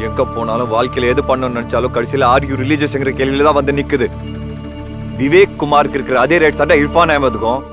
எங்க போனாலும் வாழ்க்கையில எது பண்ணணும்னு நினைச்சாலும் கடைசியில ஆர் யூ ரிலீஜியஸ்ங்கிற கேள்வியில தான் வந்து நிக்குது. விவேக் குமாருக்கு இருக்கிற அதே ரேட் சண்டை இர்ஃபான் அஹமதுக்கும்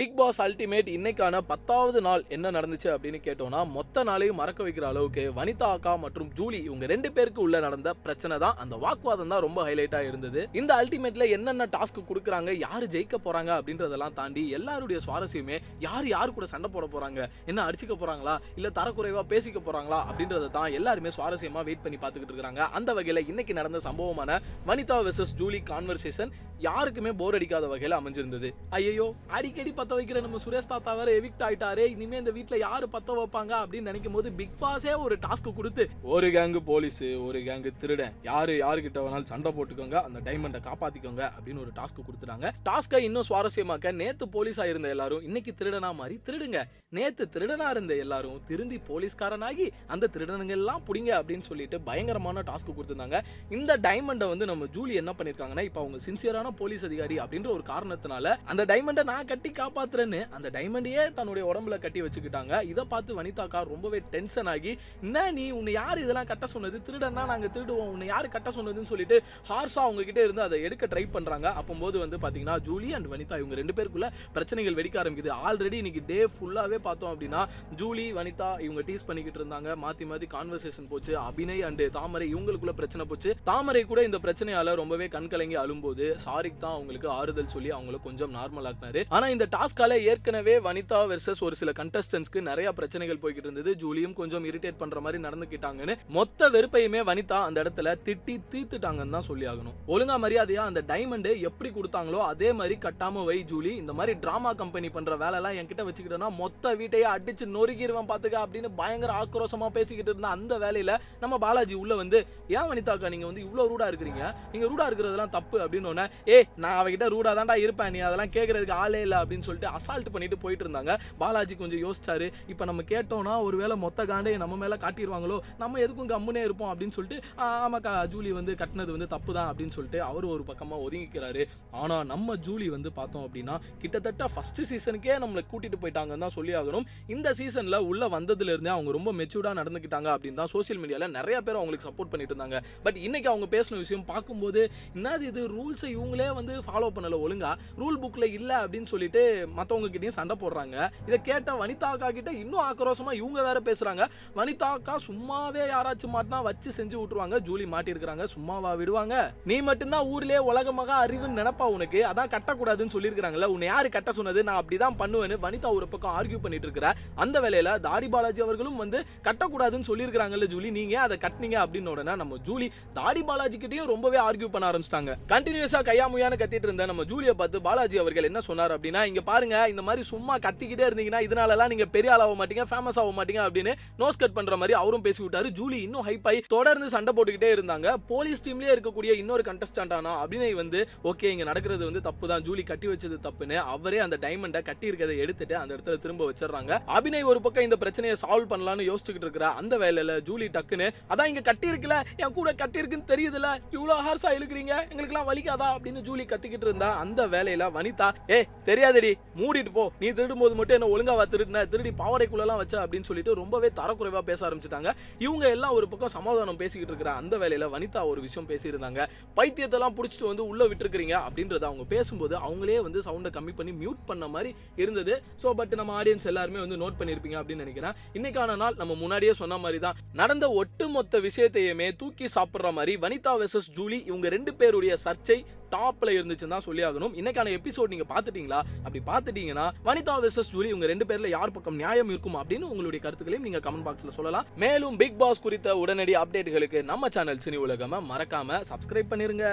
பிக் பாஸ் அல்டிமேட் இன்னைக்கான பத்தாவது நாள் என்ன நடந்துச்சு அப்படின்னு கேட்டோம்னா மொத்த நாளையும் மறக்க வைக்கிற அளவுக்கு வனிதா அக்கா மற்றும் ஜூலி இவங்க ரெண்டு பேருக்கு உள்ள நடந்த பிரச்சனை தான். அந்த வாக்குவாதம் தான் ரொம்ப ஹைலைட்டா இருந்தது. இந்த அல்டிமேட்ல என்னென்ன டாஸ்க் கொடுக்குறாங்க யாரு ஜெயிக்க போறாங்க அப்படின்றதெல்லாம் தாண்டி எல்லாருடைய சுவாரஸ்யமே யார் யார் கூட சண்டை போட போறாங்க என்ன அடிச்சுக்க போறாங்களா இல்ல தரக்குறைவா பேசிக்க போறாங்களா அப்படின்றத தான் எல்லாருமே சுவாரஸ்யமா வெயிட் பண்ணி பார்த்துக்கிட்டு இருக்காங்க. அந்த வகையில இன்னைக்கு நடந்த சம்பவமான வனிதா வெர்சஸ் ஜூலி கான்வர்சேஷன் யாருக்குமே போர் அடிக்காத வகையில அமைஞ்சிருந்தது. ஐயோ அடிக்கடி பத்த வைக்கிற நம்ம சுரேஷ் தாத்தா வேற எவிக்ட் ஆயிட்டாரே. இனிமே இந்த வீட்டுல யாரு பத்த வைப்பாங்க அப்படின்னு நினைக்கும் போது பிக் பாஸே ஒரு டாஸ்க் கொடுத்து ஒரு கேங்கு போலீஸ் ஒரு கேங்கு திருடன். யாரு யாருக்கிட்ட வேணாலும் சண்டை போட்டுக்கோங்க. அந்த டைமண்டை காப்பாத்திக்கோங்க. அப்படின்னு ஒரு டாஸ்க் கொடுத்துட்டாங்க. டாஸ்க்கை இன்னும் சுவாரஸ்யமாக்க நேத்து போலீஸா இருந்த எல்லாரும் இன்னைக்கு திருடனா மாதிரி திருடுங்க. நேத்து திருடனா இருந்த எல்லாரும் திருந்தி போலீஸ்காரனாகி அந்த திருடனுங்க எல்லாம் புடிங்க அப்படின்னு சொல்லிட்டு பயங்கரமான டாஸ்க் கொடுத்துருந்தாங்க. இந்த டைமண்டை வந்து நம்ம ஜூலி என்ன பண்ணிருக்காங்கன்னா இப்போ அவங்க சின்சியரான போலீஸ் அதிகாரி அப்படின்ற ஒரு காரணத்தினால அந்த டைமண்டை நான் கட்டி காப்பாத்துறேன்னு அந்த டைமண்டையே தன்னுடைய உடம்புல கட்டி வச்சுக்கிட்டாங்க. இதை பார்த்து வனிதாக்கா ரொம்பவே டென்ஷன் ஆகி என்ன நீ உன்னை யார் இதெல்லாம் கட்ட சொன்னது? திருடன்னா நாங்க திருடுவோம். உன்னை யார் கட்ட சொன்னதுன்னு சொல்லிட்டு ஹார்ஸா அவங்க கிட்ட இருந்து அதை எடுக்க ட்ரை பண்றாங்க. அப்போது வந்து பாத்தீங்கன்னா ஜூலி அண்ட் வனிதா இவங்க ரெண்டு பேருக்குள்ள பிரச்சனைகள் வெடிக்க ஆரம்பிக்குது. ஆல்ரெடி இன்னைக்கு டே ஃபுல்லாவே பார்த்தோம் அப்படின்னா ஜூலி வனிதா இவங்க டீஸ் பண்ணிக்கிட்டு இருந்தாங்க. மாற்றி மாற்றி கான்வர்சேஷன் போச்சு. அபிநய் அண்டு தாமரை இவங்களுக்குள்ள பிரச்சனை போச்சு. தாமரை கூட இந்த பிரச்சனையால ரொம்பவே கண்கலங்கி அழும்போது சாரிக் தான் அவங்களுக்கு ஆறுதல் சொல்லி அவங்கள கொஞ்சம் நார்மல் ஆக்குனாரு. ஆனா இந்த டாஸ்கால ஏற்கனவே வனிதா வெர்சஸ் ஒரு சில கண்டஸ்டன்ஸ்க்கு நிறைய பிரச்சனைகள் போய்கிட்டு இருந்தது. ஜூலியும் கொஞ்சம் இரிட்டேட் பண்ற மாதிரி நடந்துக்கிட்டாங்கன்னு மொத்த வெறுப்பையுமே வனிதா அந்த இடத்துல திட்டி தீர்த்துட்டாங்கன்னு தான் சொல்லி ஆகணும். ஒழுங்கா மரியாதையா அந்த டைமண்ட் எப்படி கொடுத்தாங்களோ அதே மாதிரி கட்டாம வை ஜூலி. இந்த மாதிரி டிராமா கம்பெனி பண்ற வேலை எல்லாம் என்கிட்ட வச்சுக்கிட்டோம்னா மொத்த வீட்டையே அடிச்சு நொறுக்கிடுவேன் பார்த்துக்க அப்படின்னு பயங்கர ஆக்ரோஷமாக பேசிக்கிட்டு இருந்த அந்த வேலையில நம்ம பாலாஜி உள்ளே வந்து ஏன் வனிதாக்கா நீங்கள் வந்து இவ்வளோ ரூடா இருக்கிறீங்க? நீங்க ரூடா இருக்கிறதெல்லாம் தப்பு. அப்படின்னு உடனே ஏ நான் அவகிட்ட ரூடாக தான்டா இருப்பேன். நீ அதெல்லாம் கேட்கறதுக்கு ஆளே இல்லை. அப்படின்னு சொல்லிட்டு அசால்ட் பண்ணிட்டு போயிட்டு இருந்தாங்க. பாலாஜி கொஞ்சம் யோசிச்சாரு. இப்போ நம்ம கேட்டோம்னா ஒருவேளை மொத்த காண்டே நம்ம மேலே காட்டிடுவாங்களோ நம்ம எதுக்கும் கம்முனே இருப்போம். அப்படின்னு சொல்லிட்டு ஆமாக்கா ஜூலி வந்து கட்டினது வந்து தப்பு தான். அப்படின்னு சொல்லிட்டு அவர் ஒரு பக்கமாக ஒதுங்கிக்கிறாரு. ஆனா நம்ம ஜூலி வந்து பார்த்தோம் அப்படின்னா கிட்டத்தட்ட ஃபஸ்ட்டு சீசனுக்கே நம்மளை கூட்டிட்டு போயிட்டாங்கன்னு தான் சொல்லி ஆகணும். இந்த சீசன்ல உள்ள வந்ததுலேருந்தே அவங்க ரொம்ப மெச்சூர்டா நடந்துக்கிட்டாங்க அப்படின்னு தான் சோசியல் மீடியால நிறைய பேர் அவங்களுக்கு சப்போர்ட் பண்ணிட்டு இருந்தாங்க. பட் இன்னைக்கு அவங்க பேசின விஷயம் பார்க்கும்போது என்னது இது? ரூல்ஸை இவங்களே வந்து ஃபாலோ பண்ணல ஒழுங்கா. ரூல் புக்ல இல்லை அப்படின்னு சொல்லிட்டு மற்றவங்க கிட்டயும் சண்டை போடுறாங்க. இதை கேட்ட வனிதா அக்கா கிட்ட இன்னும் ஆக்ரோஷமா இவங்க வேற பேசுறாங்க. வனிதா அக்கா சும்மாவே யாராச்சும் மாட்டினா வச்சு செஞ்சு விட்டுருவாங்க. ஜூலி மாட்டிருக்காங்க சும்மாவா விடுவாங்க. நீ மட்டும்தான் ஊர்லயே உலகமாக அறிவுன்னு நினைப்பா உனக்கு. அதான் கட்டக்கூடாதுன்னு சொல்லியிருக்காங்கல்ல உன்னை யாரு கட்ட சொன்னது? நான் அப்படிதான் பண்ணுவேன்னு வனிதா ஒரு பக்கம் ஆர்கியூ பண்ணிட்டு இருக்கிற அந்த வேலையில தாடி பாலாஜி அவர்களும் வந்து கட்டக்கூடாதுன்னு சொல்லியிருக்காங்கல்ல ஜூலி. நீங்க அதை கட்டினீங்க அப்படின்னு உடனே நம்ம ஜூலி தாடி பாலாஜி கிட்டயும் ரொம்பவே ஆர்கியூ பண்ண ஆரம்பிச்சிட்டாங்க. கண்டினியூஸா கையாமுயான்னு கத்திட்டு இருந்த நம்ம ஜூலியை பார்த்து பாலாஜி அவர்கள் என்ன சொன்னார் அப்படின்னா இங்க பாருங்க இந்த மாதிரி சும்மா கத்திக்கிட்டே இருந்தீங்கன்னா இதனாலலாம் நீங்க பெரிய ஆளாக மாட்டீங்க ஃபேமஸ் ஆக மாட்டீங்க அப்படின்னு நோஸ் கட் பண்ற மாதிரி அவரும் பேசி விட்டாரு. ஜூலி இன்னும் ஹைப் ஆகி தொடர்ந்து சண்டை போட்டுக்கிட்டே இருந்தாங்க. போலீஸ் டீம்லயே இருக்கக்கூடிய இன்னொரு கண்டஸ்டன்டானா அபிநய் வந்து ஓகே இங்க நடக்கிறது வந்து தப்பு தான் ஜூலி கட்டி வச்சது தப்புன்னு அவரே அந்த டைமண்டை கட்டி இருக்கிறத எடுத்துட்டு அந்த இடத்துல திரும்ப வச்சு வச்சிடறாங்க அபிநய் ஒரு பக்கம் இந்த பிரச்சனையை சால்வ் பண்ணலாம்னு யோசிச்சுக்கிட்டு இருக்கிற. அந்த வேலையில ஜூலி டக்குன்னு அதான் இங்க கட்டி இருக்குல்ல என் கூட கட்டி இருக்குன்னு தெரியுதுல இவ்வளவு ஹார்ஸா இழுக்கிறீங்க எங்களுக்கு எல்லாம் வலிக்காதா? அப்படின்னு ஜூலி கத்திக்கிட்டு இருந்தா. அந்த வேலையில வனிதா ஏ தெரியாதடி மூடிட்டு போ. நீ திருடும் போது மட்டும் என்ன ஒழுங்காவா திருடின திருடி பாவடைக்குள்ள எல்லாம் வச்ச அப்படின்னு சொல்லிட்டு ரொம்பவே தரக்குறைவா பேச ஆரம்பிச்சிட்டாங்க. இவங்க எல்லாம் ஒரு பக்கம் சமாதானம் பேசிக்கிட்டு இருக்கிற. அந்த வேலையில வனிதா ஒரு விஷயம் பேசியிருந்தாங்க. பைத்தியத்தெல்லாம் புடிச்சிட்டு வந்து உள்ள விட்டுருக்கீங்க அப்படின்றத அவங்க பேசும்போது அவங்களே வந்து சவுண்டை கம்மி பண்ணி மியூட் பண்ண மாதிரி இருந்தது. ஸோ பட் நம்ம ஆடியன்ஸ் எல்லாருமே வந்து நோட் பண்ணியிருப்பீங்க அப்படின்னு நினைக்கிறேன். இன்னைக்கான நாள் நம்ம முன்னாடியே சொன்ன மாதிரி தான் நடந்த ஒட்டுமொத்த விஷயத்தையுமே தூக்கி சாப்பிடுற மாதிரி வனிதா வெர்சஸ் ஜூலி இவங்க ரெண்டு பேருடைய சர்ச்சை டாப்ல இருந்துச்சுன்னு தான் சொல்லி ஆகணும் இன்னைக்கான எபிசோட் நீங்க பாத்துட்டீங்களா அப்படி பாத்துட்டீங்கன்னா வனிதா வெர்சஸ் ஜூலி இவங்க ரெண்டு பேர்ல யார் பக்கம் நியாயம் இருக்கும் அப்படின்னு உங்களுடைய கருத்துக்களையும் நீங்க கமெண்ட் பாக்ஸ்ல சொல்லலாம். மேலும் பிக் பாஸ் குறித்த உடனடி அப்டேட்டுகளுக்கு நம்ம சேனல் சினி உலகம மறக்காம சப்ஸ்கிரைப் பண்ணிருங்க.